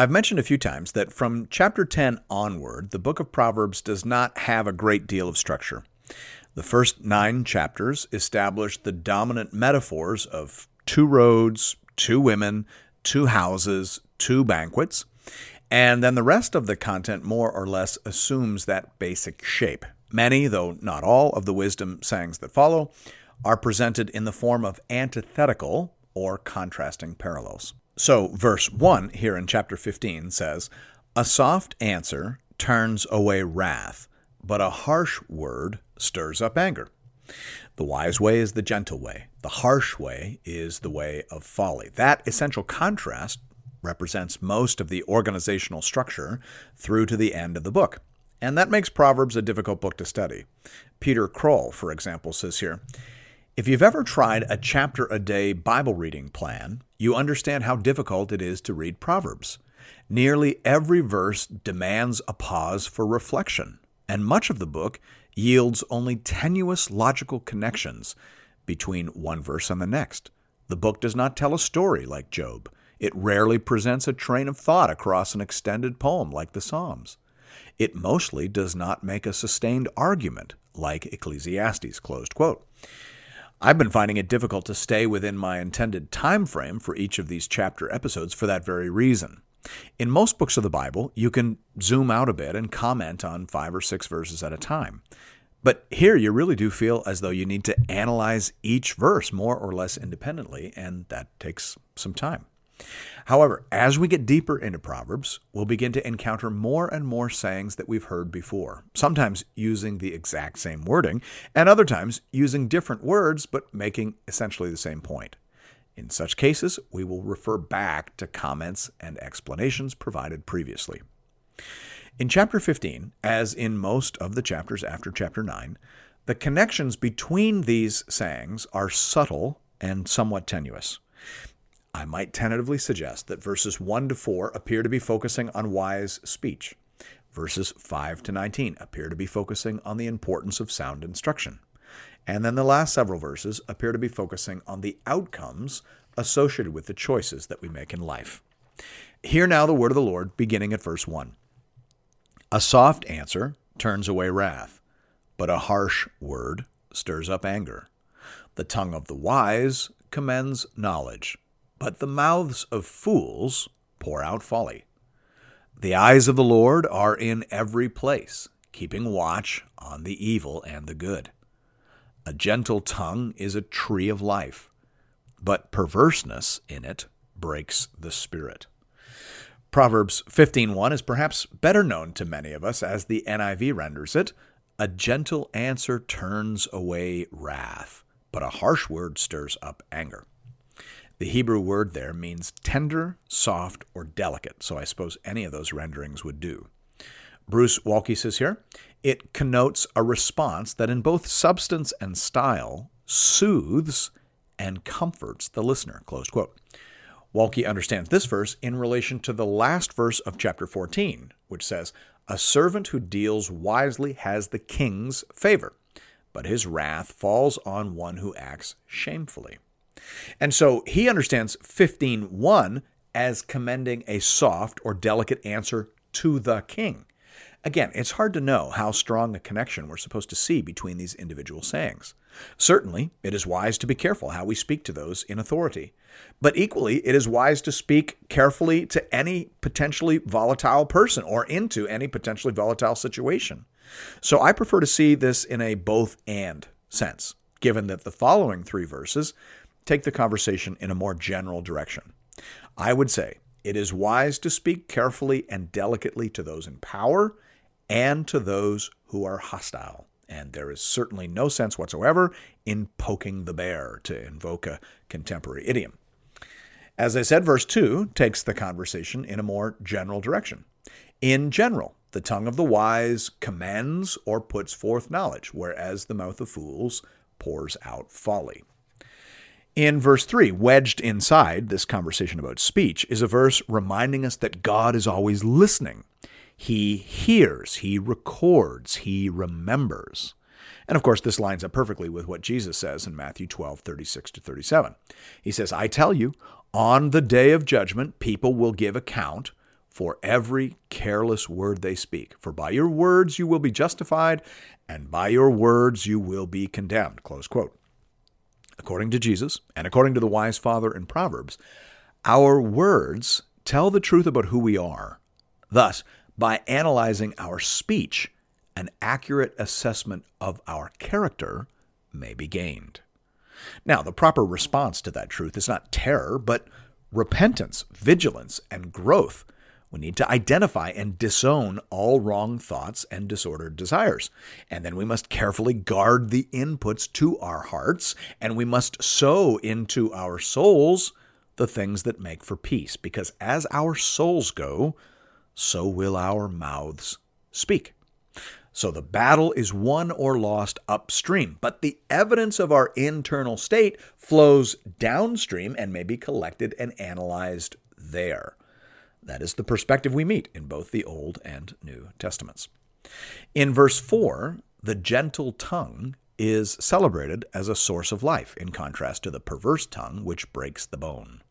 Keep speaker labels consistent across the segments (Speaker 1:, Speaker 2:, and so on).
Speaker 1: I've mentioned a few times that from chapter 10 onward, the book of Proverbs does not have a great deal of structure. The first nine chapters establish the dominant metaphors of two roads, two women, two houses, two banquets, and then the rest of the content more or less assumes that basic shape. Many, though not all, of the wisdom sayings that follow are presented in the form of antithetical or contrasting parallels. So, verse 1 here in chapter 15 says, A soft answer turns away wrath, but a harsh word stirs up anger. The wise way is the gentle way. The harsh way is the way of folly. That essential contrast represents most of the organizational structure through to the end of the book. And that makes Proverbs a difficult book to study. Peter Krol, for example, says here If you've ever tried a chapter a day Bible reading plan, you understand how difficult it is to read Proverbs. Nearly every verse demands a pause for reflection, and much of the book yields only tenuous logical connections between one verse and the next. The book does not tell a story like Job. It rarely presents a train of thought across an extended poem like the Psalms. It mostly does not make a sustained argument like Ecclesiastes. I've been finding it difficult to stay within my intended time frame for each of these chapter episodes for that very reason. In most books of the Bible, you can zoom out a bit and comment on five or six verses at a time. But here you really do feel as though you need to analyze each verse more or less independently, and that takes some time. However, as we get deeper into Proverbs, we'll begin to encounter more and more sayings that we've heard before, sometimes using the exact same wording, and other times using different words but making essentially the same point. In such cases, we will refer back to comments and explanations provided previously. In chapter 15, as in most of the chapters after chapter 9, the connections between these sayings are subtle and somewhat tenuous. I might tentatively suggest that verses 1 to 4 appear to be focusing on wise speech. Verses 5 to 19 appear to be focusing on the importance of sound instruction. And then the last several verses appear to be focusing on the outcomes associated with the choices that we make in life. Hear now the word of the Lord, beginning at verse 1. A soft answer turns away wrath, but a harsh word stirs up anger. The tongue of the wise commends knowledge, but the mouths of fools pour out folly. The eyes of the Lord are in every place, keeping watch on the evil and the good. A gentle tongue is a tree of life, but perverseness in it breaks the spirit. Proverbs 15:1 is perhaps better known to many of us as the NIV renders it, a gentle answer turns away wrath, but a harsh word stirs up anger. The Hebrew word there means tender, soft, or delicate, so I suppose any of those renderings would do. Bruce Waltke says here, it connotes a response that in both substance and style soothes and comforts the listener. Closed quote. Waltke understands this verse in relation to the last verse of chapter 14, which says, A servant who deals wisely has the king's favor, but his wrath falls on one who acts shamefully. And so he understands 15.1 as commending a soft or delicate answer to the king. Again, it's hard to know how strong a connection we're supposed to see between these individual sayings. Certainly, it is wise to be careful how we speak to those in authority. But equally, it is wise to speak carefully to any potentially volatile person or into any potentially volatile situation. So I prefer to see this in a both and sense, given that the following three verses take the conversation in a more general direction. I would say it is wise to speak carefully and delicately to those in power and to those who are hostile. And there is certainly no sense whatsoever in poking the bear, to invoke a contemporary idiom. As I said, verse 2 takes the conversation in a more general direction. In general, the tongue of the wise commends or puts forth knowledge, whereas the mouth of fools pours out folly. In verse 3, wedged inside this conversation about speech, is a verse reminding us that God is always listening. He hears, He records, He remembers. And of course, this lines up perfectly with what Jesus says in Matthew 12, 36 to 37. He says, I tell you, on the day of judgment, people will give account for every careless word they speak. For by your words you will be justified, and by your words you will be condemned. Close quote. According to Jesus, and according to the wise father in Proverbs, our words tell the truth about who we are. Thus, by analyzing our speech, an accurate assessment of our character may be gained. Now, the proper response to that truth is not terror, but repentance, vigilance, and growth we need to identify and disown all wrong thoughts and disordered desires. And then we must carefully guard the inputs to our hearts, and we must sow into our souls the things that make for peace. Because as our souls go, so will our mouths speak. So the battle is won or lost upstream, but the evidence of our internal state flows downstream and may be collected and analyzed there. That is the perspective we meet in both the Old and New Testaments. In verse 4, the gentle tongue is celebrated as a source of life, in contrast to the perverse tongue, which breaks the bone.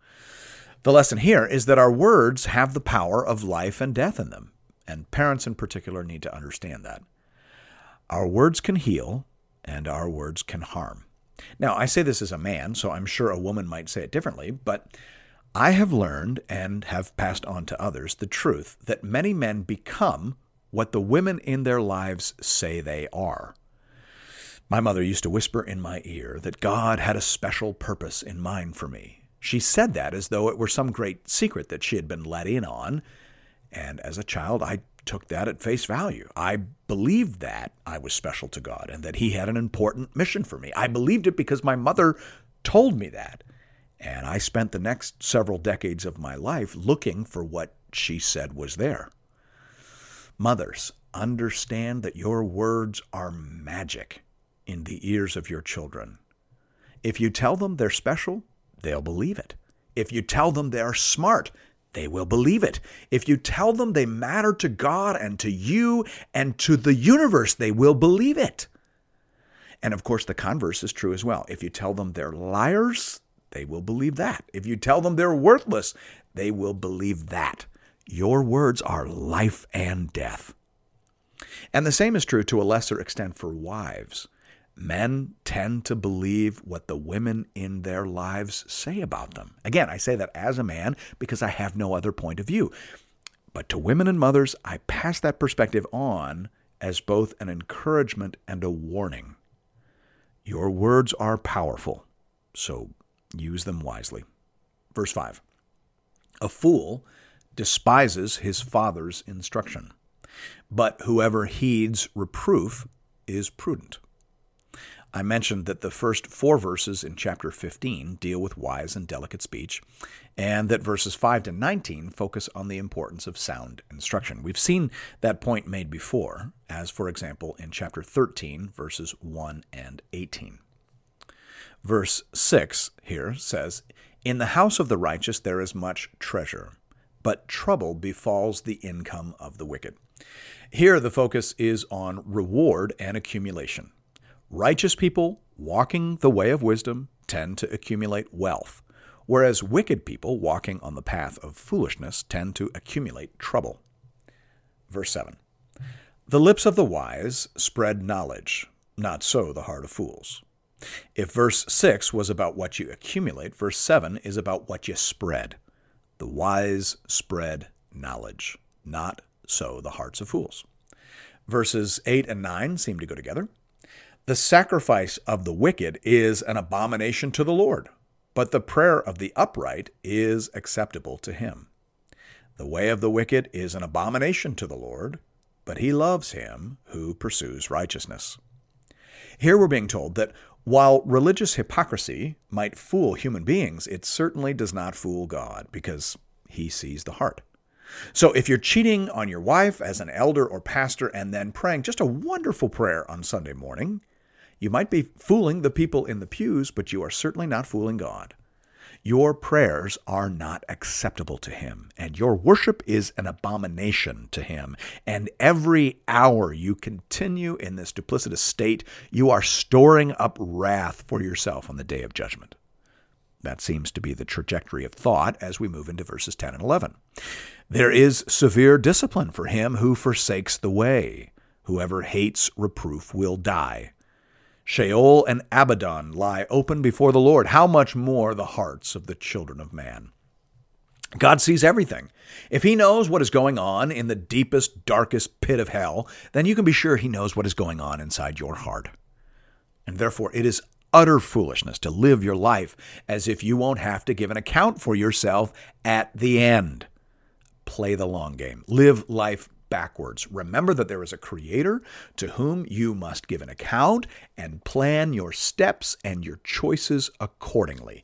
Speaker 1: The lesson here is that our words have the power of life and death in them, and parents in particular need to understand that. Our words can heal, and our words can harm. Now, I say this as a man, so I'm sure a woman might say it differently, but I have learned and have passed on to others the truth that many men become what the women in their lives say they are. My mother used to whisper in my ear that God had a special purpose in mind for me. She said that as though it were some great secret that she had been let in on, and as a child I took that at face value. I believed that I was special to God and that He had an important mission for me. I believed it because my mother told me that. And I spent the next several decades of my life looking for what she said was there. Mothers, understand that your words are magic in the ears of your children. If you tell them they're special, they'll believe it. If you tell them they're smart, they will believe it. If you tell them they matter to God and to you and to the universe, they will believe it. And of course, the converse is true as well. If you tell them they're liars, they will believe that. If you tell them they're worthless, they will believe that. Your words are life and death. And the same is true to a lesser extent for wives. Men tend to believe what the women in their lives say about them. Again, I say that as a man because I have no other point of view. But to women and mothers, I pass that perspective on as both an encouragement and a warning. Your words are powerful, so Use them wisely. Verse 5 A fool despises his father's instruction, but whoever heeds reproof is prudent. I mentioned that the first four verses in chapter 15 deal with wise and delicate speech, and that verses 5 to 19 focus on the importance of sound instruction. We've seen that point made before, as for example in chapter 13, verses 1 and 18. Verse 6 here says, In the house of the righteous there is much treasure, but trouble befalls the income of the wicked. Here the focus is on reward and accumulation. Righteous people walking the way of wisdom tend to accumulate wealth, whereas wicked people walking on the path of foolishness tend to accumulate trouble. Verse 7 The lips of the wise spread knowledge, not so the heart of fools. If verse 6 was about what you accumulate, verse 7 is about what you spread. The wise spread knowledge, not so the hearts of fools. Verses 8 and 9 seem to go together. The sacrifice of the wicked is an abomination to the Lord, but the prayer of the upright is acceptable to him. The way of the wicked is an abomination to the Lord, but he loves him who pursues righteousness. Here we're being told that while religious hypocrisy might fool human beings, it certainly does not fool God because he sees the heart. So if you're cheating on your wife as an elder or pastor and then praying just a wonderful prayer on Sunday morning, you might be fooling the people in the pews, but you are certainly not fooling God. Your prayers are not acceptable to him, and your worship is an abomination to him. And every hour you continue in this duplicitous state, you are storing up wrath for yourself on the day of judgment. That seems to be the trajectory of thought as we move into verses 10 and 11. There is severe discipline for him who forsakes the way. Whoever hates reproof will die. Sheol and Abaddon lie open before the Lord. How much more the hearts of the children of man? God sees everything. If He knows what is going on in the deepest, darkest pit of hell, then you can be sure He knows what is going on inside your heart. And therefore, it is utter foolishness to live your life as if you won't have to give an account for yourself at the end. Play the long game. Live life backwards. Remember that there is a creator to whom you must give an account and plan your steps and your choices accordingly.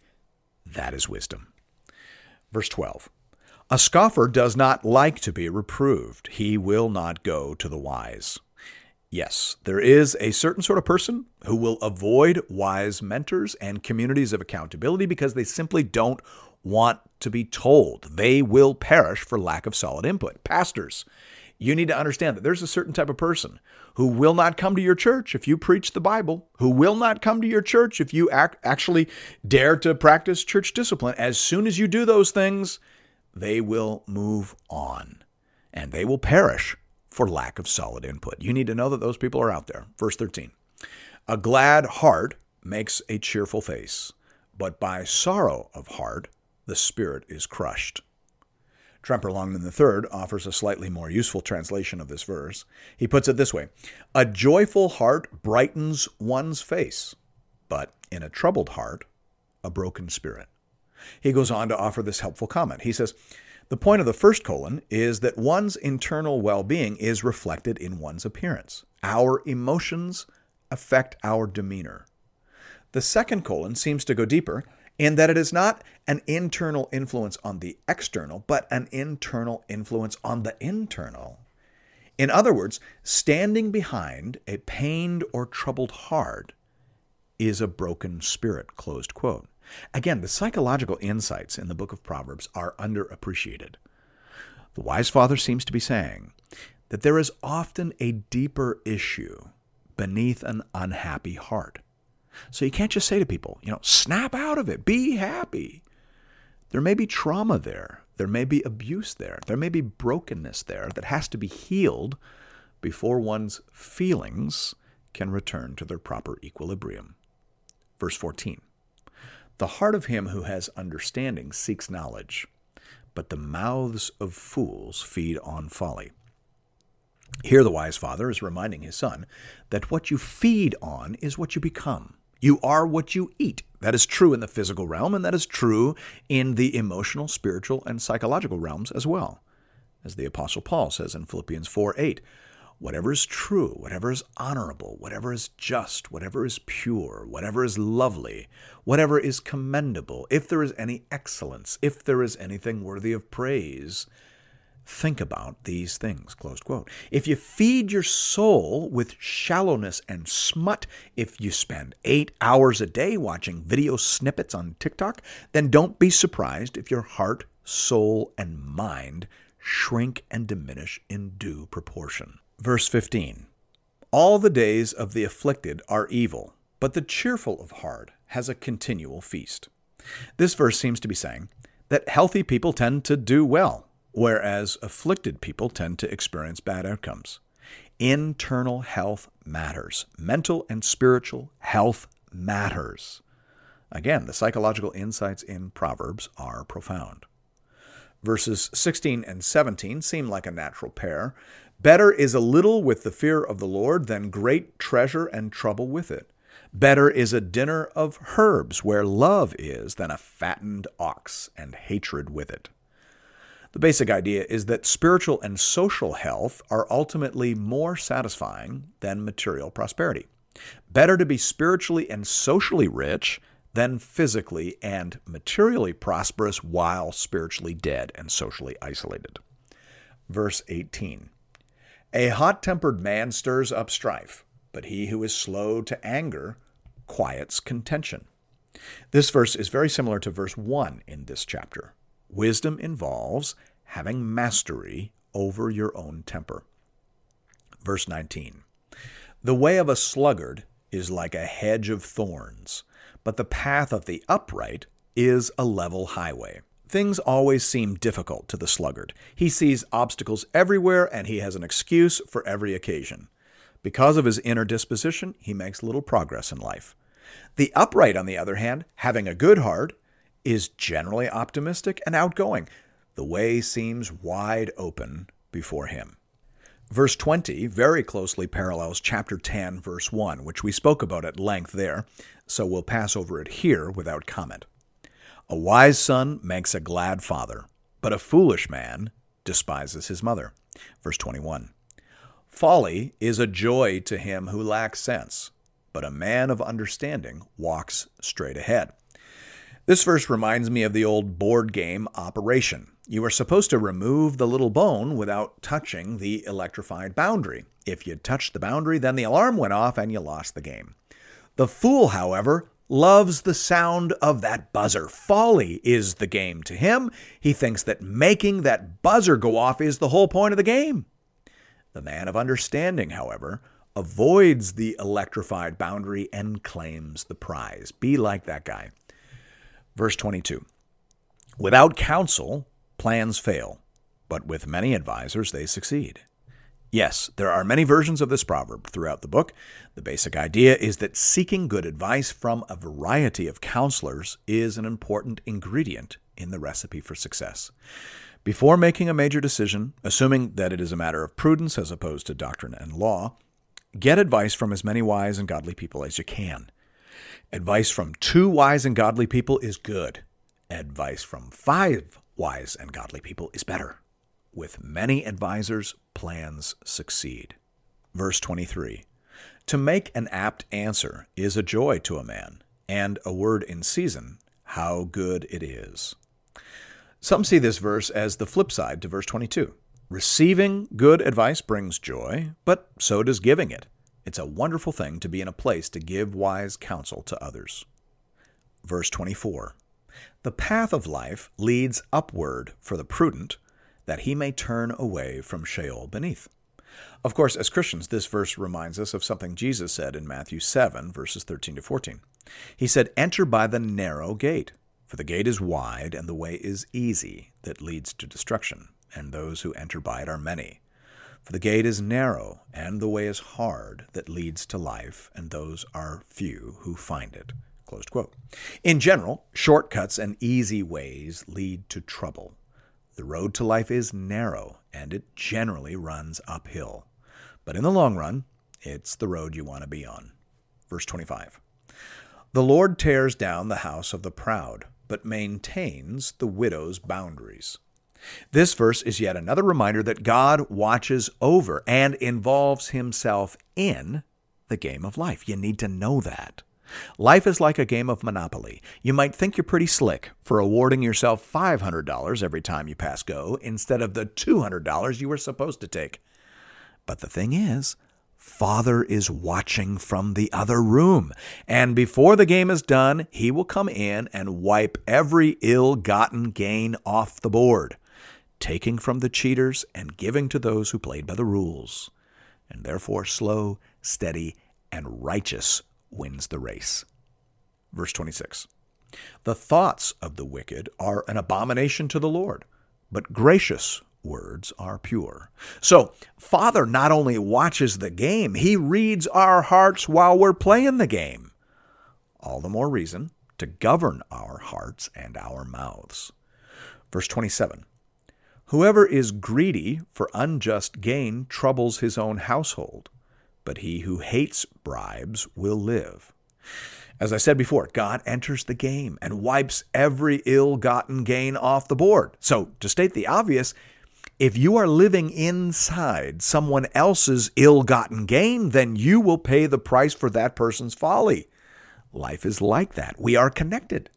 Speaker 1: That is wisdom. Verse 12 A scoffer does not like to be reproved, he will not go to the wise. Yes, there is a certain sort of person who will avoid wise mentors and communities of accountability because they simply don't want to be told. They will perish for lack of solid input. Pastors, you need to understand that there's a certain type of person who will not come to your church if you preach the Bible, who will not come to your church if you act, actually dare to practice church discipline. As soon as you do those things, they will move on and they will perish for lack of solid input. You need to know that those people are out there. Verse 13 A glad heart makes a cheerful face, but by sorrow of heart the spirit is crushed. Tremper Longman III offers a slightly more useful translation of this verse. He puts it this way A joyful heart brightens one's face, but in a troubled heart, a broken spirit. He goes on to offer this helpful comment. He says, The point of the first colon is that one's internal well being is reflected in one's appearance. Our emotions affect our demeanor. The second colon seems to go deeper in that it is not an internal influence on the external, but an internal influence on the internal. In other words, standing behind a pained or troubled heart is a broken spirit. Closed quote. Again, the psychological insights in the book of Proverbs are underappreciated. The wise father seems to be saying that there is often a deeper issue beneath an unhappy heart. So you can't just say to people, you know, snap out of it, be happy. There may be trauma there. There may be abuse there. There may be brokenness there that has to be healed before one's feelings can return to their proper equilibrium. Verse 14 The heart of him who has understanding seeks knowledge, but the mouths of fools feed on folly. Here, the wise father is reminding his son that what you feed on is what you become. You are what you eat. That is true in the physical realm, and that is true in the emotional, spiritual, and psychological realms as well. As the Apostle Paul says in Philippians 4 8, whatever is true, whatever is honorable, whatever is just, whatever is pure, whatever is lovely, whatever is commendable, if there is any excellence, if there is anything worthy of praise, think about these things. Closed quote. If you feed your soul with shallowness and smut, if you spend eight hours a day watching video snippets on TikTok, then don't be surprised if your heart, soul, and mind shrink and diminish in due proportion. Verse 15 All the days of the afflicted are evil, but the cheerful of heart has a continual feast. This verse seems to be saying that healthy people tend to do well whereas afflicted people tend to experience bad outcomes. Internal health matters. Mental and spiritual health matters. Again, the psychological insights in Proverbs are profound. Verses 16 and 17 seem like a natural pair. Better is a little with the fear of the Lord than great treasure and trouble with it. Better is a dinner of herbs where love is than a fattened ox and hatred with it. The basic idea is that spiritual and social health are ultimately more satisfying than material prosperity. Better to be spiritually and socially rich than physically and materially prosperous while spiritually dead and socially isolated. Verse 18 A hot tempered man stirs up strife, but he who is slow to anger quiets contention. This verse is very similar to verse 1 in this chapter. Wisdom involves having mastery over your own temper. Verse 19 The way of a sluggard is like a hedge of thorns, but the path of the upright is a level highway. Things always seem difficult to the sluggard. He sees obstacles everywhere and he has an excuse for every occasion. Because of his inner disposition, he makes little progress in life. The upright, on the other hand, having a good heart, is generally optimistic and outgoing. The way seems wide open before him. Verse 20 very closely parallels chapter 10, verse 1, which we spoke about at length there, so we'll pass over it here without comment. A wise son makes a glad father, but a foolish man despises his mother. Verse 21. Folly is a joy to him who lacks sense, but a man of understanding walks straight ahead. This verse reminds me of the old board game Operation. You are supposed to remove the little bone without touching the electrified boundary. If you touched the boundary, then the alarm went off and you lost the game. The fool, however, loves the sound of that buzzer. Folly is the game to him. He thinks that making that buzzer go off is the whole point of the game. The man of understanding, however, avoids the electrified boundary and claims the prize. Be like that guy. Verse 22 Without counsel, plans fail, but with many advisers, they succeed. Yes, there are many versions of this proverb throughout the book. The basic idea is that seeking good advice from a variety of counselors is an important ingredient in the recipe for success. Before making a major decision, assuming that it is a matter of prudence as opposed to doctrine and law, Get advice from as many wise and godly people as you can. Advice from two wise and godly people is good. Advice from five wise and godly people is better. With many advisers, plans succeed. Verse 23 To make an apt answer is a joy to a man, and a word in season, how good it is. Some see this verse as the flip side to verse 22. Receiving good advice brings joy, but so does giving it. It's a wonderful thing to be in a place to give wise counsel to others. Verse 24 The path of life leads upward for the prudent, that he may turn away from Sheol beneath. Of course, as Christians, this verse reminds us of something Jesus said in Matthew 7, verses 13 to 14. He said, Enter by the narrow gate, for the gate is wide and the way is easy that leads to destruction and those who enter by it are many. For the gate is narrow, and the way is hard that leads to life, and those are few who find it. In general, shortcuts and easy ways lead to trouble. The road to life is narrow, and it generally runs uphill. But in the long run, it's the road you want to be on. Verse 25 The Lord tears down the house of the proud, but maintains the widow's boundaries. This verse is yet another reminder that God watches over and involves himself in the game of life. You need to know that. Life is like a game of Monopoly. You might think you're pretty slick for awarding yourself $500 every time you pass go instead of the $200 you were supposed to take. But the thing is, Father is watching from the other room, and before the game is done, he will come in and wipe every ill gotten gain off the board taking from the cheaters and giving to those who played by the rules. And therefore, slow, steady, and righteous wins the race. Verse 26 The thoughts of the wicked are an abomination to the Lord, but gracious words are pure. So, Father not only watches the game, he reads our hearts while we're playing the game. All the more reason to govern our hearts and our mouths. Verse 27 Whoever is greedy for unjust gain troubles his own household, but he who hates bribes will live. As I said before, God enters the game and wipes every ill gotten gain off the board. So, to state the obvious, if you are living inside someone else's ill gotten gain, then you will pay the price for that person's folly. Life is like that. We are connected.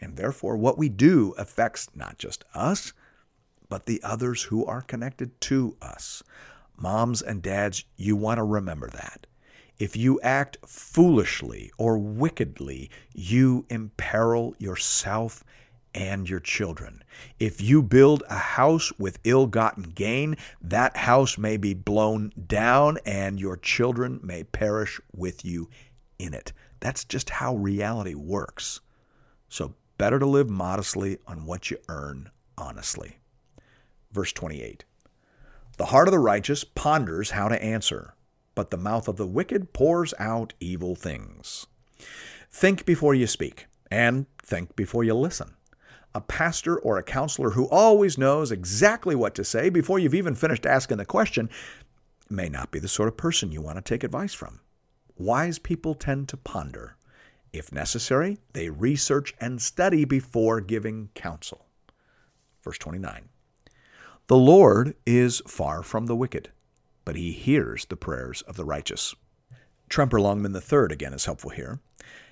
Speaker 1: And therefore, what we do affects not just us, but the others who are connected to us. Moms and dads, you want to remember that. If you act foolishly or wickedly, you imperil yourself and your children. If you build a house with ill gotten gain, that house may be blown down and your children may perish with you in it. That's just how reality works. So, better to live modestly on what you earn honestly. Verse 28 The heart of the righteous ponders how to answer, but the mouth of the wicked pours out evil things. Think before you speak, and think before you listen a pastor or a counselor who always knows exactly what to say before you've even finished asking the question may not be the sort of person you want to take advice from. Wise people tend to ponder. If necessary, they research and study before giving counsel. Verse 29 The Lord is far from the wicked, but he hears the prayers of the righteous. Tremper Longman III again is helpful here.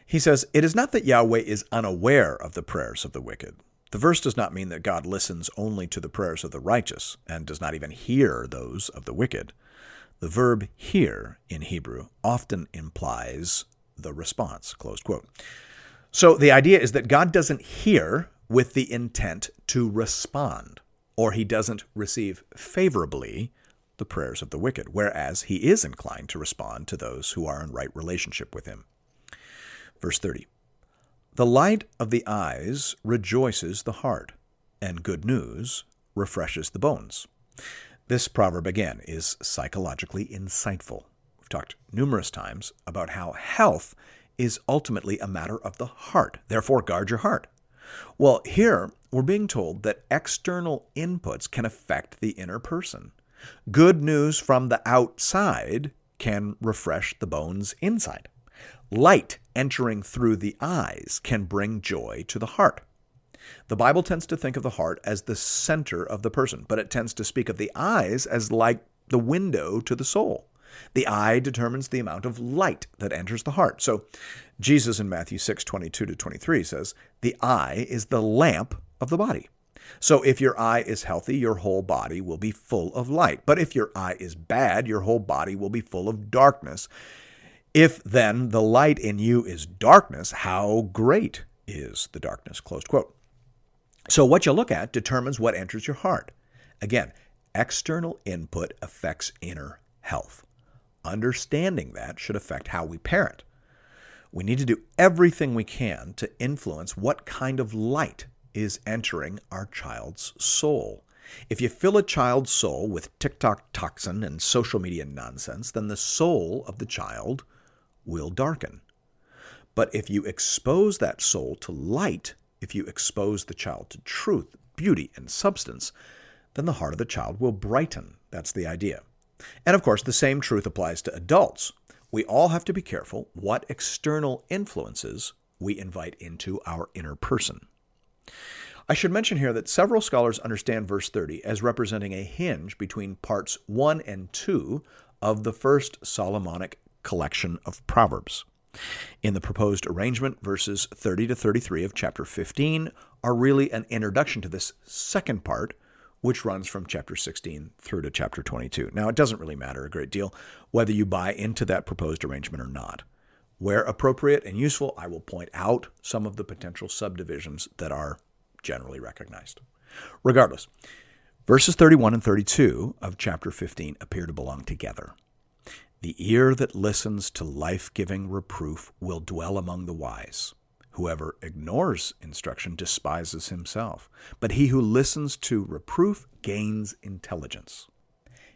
Speaker 1: He says, It is not that Yahweh is unaware of the prayers of the wicked. The verse does not mean that God listens only to the prayers of the righteous and does not even hear those of the wicked. The verb hear in Hebrew often implies the response. So the idea is that God doesn't hear with the intent to respond, or he doesn't receive favorably the prayers of the wicked, whereas he is inclined to respond to those who are in right relationship with him. Verse 30 the light of the eyes rejoices the heart, and good news refreshes the bones. This proverb, again, is psychologically insightful. We've talked numerous times about how health is ultimately a matter of the heart. Therefore, guard your heart. Well, here we're being told that external inputs can affect the inner person. Good news from the outside can refresh the bones inside. Light entering through the eyes can bring joy to the heart. The Bible tends to think of the heart as the center of the person, but it tends to speak of the eyes as like the window to the soul. The eye determines the amount of light that enters the heart. So Jesus in Matthew 6, 22 to 23 says, The eye is the lamp of the body. So if your eye is healthy, your whole body will be full of light. But if your eye is bad, your whole body will be full of darkness. If then the light in you is darkness, how great is the darkness? Quote. So what you look at determines what enters your heart. Again, external input affects inner health. Understanding that should affect how we parent. We need to do everything we can to influence what kind of light is entering our child's soul. If you fill a child's soul with TikTok toxin and social media nonsense, then the soul of the child will darken. But if you expose that soul to light, if you expose the child to truth, beauty, and substance, then the heart of the child will brighten. That's the idea. And of course, the same truth applies to adults. We all have to be careful what external influences we invite into our inner person. I should mention here that several scholars understand verse 30 as representing a hinge between parts 1 and 2 of the first Solomonic collection of Proverbs. In the proposed arrangement, verses 30 to 33 of chapter 15 are really an introduction to this second part, which runs from chapter 16 through to chapter 22. Now, it doesn't really matter a great deal whether you buy into that proposed arrangement or not. Where appropriate and useful, I will point out some of the potential subdivisions that are generally recognized. Regardless, verses 31 and 32 of chapter 15 appear to belong together. The ear that listens to life giving reproof will dwell among the wise. Whoever ignores instruction despises himself, but he who listens to reproof gains intelligence.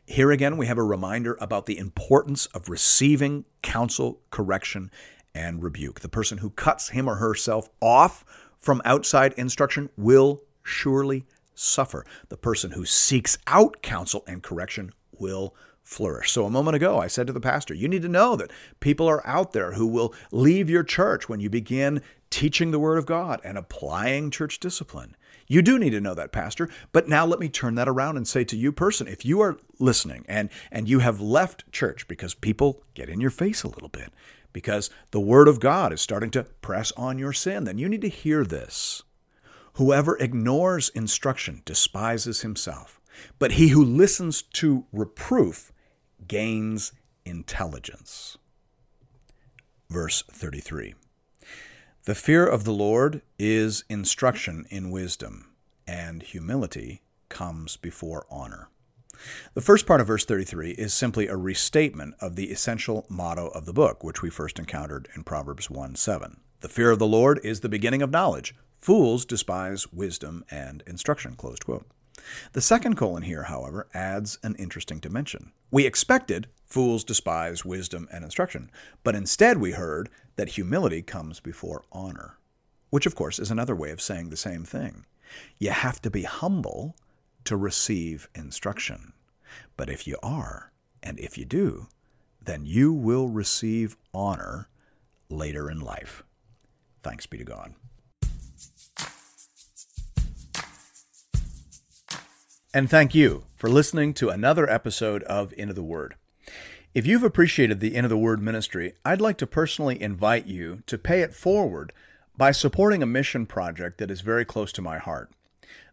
Speaker 1: Here again, we have a reminder about the importance of receiving counsel, correction, and rebuke. The person who cuts him or herself off from outside instruction will surely suffer. The person who seeks out counsel and correction will flourish. So, a moment ago, I said to the pastor, you need to know that people are out there who will leave your church when you begin teaching the Word of God and applying church discipline. You do need to know that, Pastor. But now let me turn that around and say to you, person, if you are listening and, and you have left church because people get in your face a little bit, because the Word of God is starting to press on your sin, then you need to hear this. Whoever ignores instruction despises himself, but he who listens to reproof gains intelligence. Verse 33 The fear of the Lord is instruction in wisdom, and humility comes before honor. The first part of verse 33 is simply a restatement of the essential motto of the book, which we first encountered in Proverbs 1 7. The fear of the Lord is the beginning of knowledge. Fools despise wisdom and instruction. Closed quote. The second colon here, however, adds an interesting dimension. We expected fools despise wisdom and instruction, but instead we heard that humility comes before honor, which of course is another way of saying the same thing. You have to be humble to receive instruction. But if you are, and if you do, then you will receive honor later in life. Thanks be to God. And thank you for listening to another episode of Into the Word. If you've appreciated the Into the Word ministry, I'd like to personally invite you to pay it forward by supporting a mission project that is very close to my heart.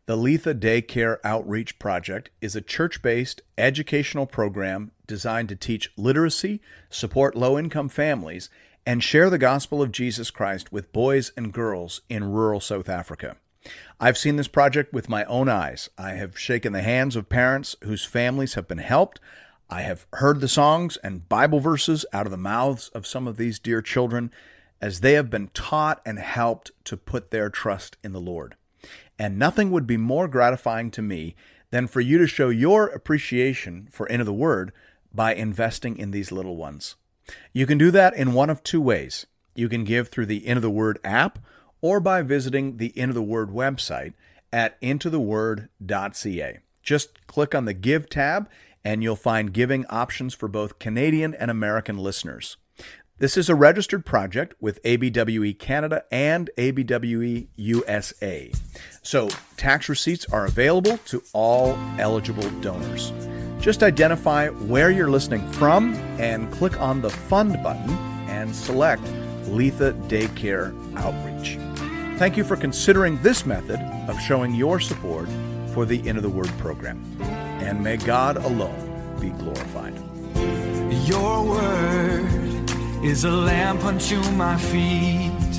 Speaker 1: The Letha Daycare Outreach Project is a church based educational program designed to teach literacy, support low income families, and share the gospel of Jesus Christ with boys and girls in rural South Africa. I've seen this project with my own eyes. I have shaken the hands of parents whose families have been helped. I have heard the songs and Bible verses out of the mouths of some of these dear children as they have been taught and helped to put their trust in the Lord. And nothing would be more gratifying to me than for you to show your appreciation for Into the Word by investing in these little ones. You can do that in one of two ways. You can give through the Into the Word app or by visiting the Into the Word website at intotheword.ca. Just click on the Give tab and you'll find giving options for both Canadian and American listeners. This is a registered project with ABWE Canada and ABWE USA. So tax receipts are available to all eligible donors. Just identify where you're listening from and click on the Fund button and select Letha Daycare Outreach. Thank you for considering this method of showing your support for the Into the Word program. And may God alone be glorified.
Speaker 2: Your word is a lamp unto my feet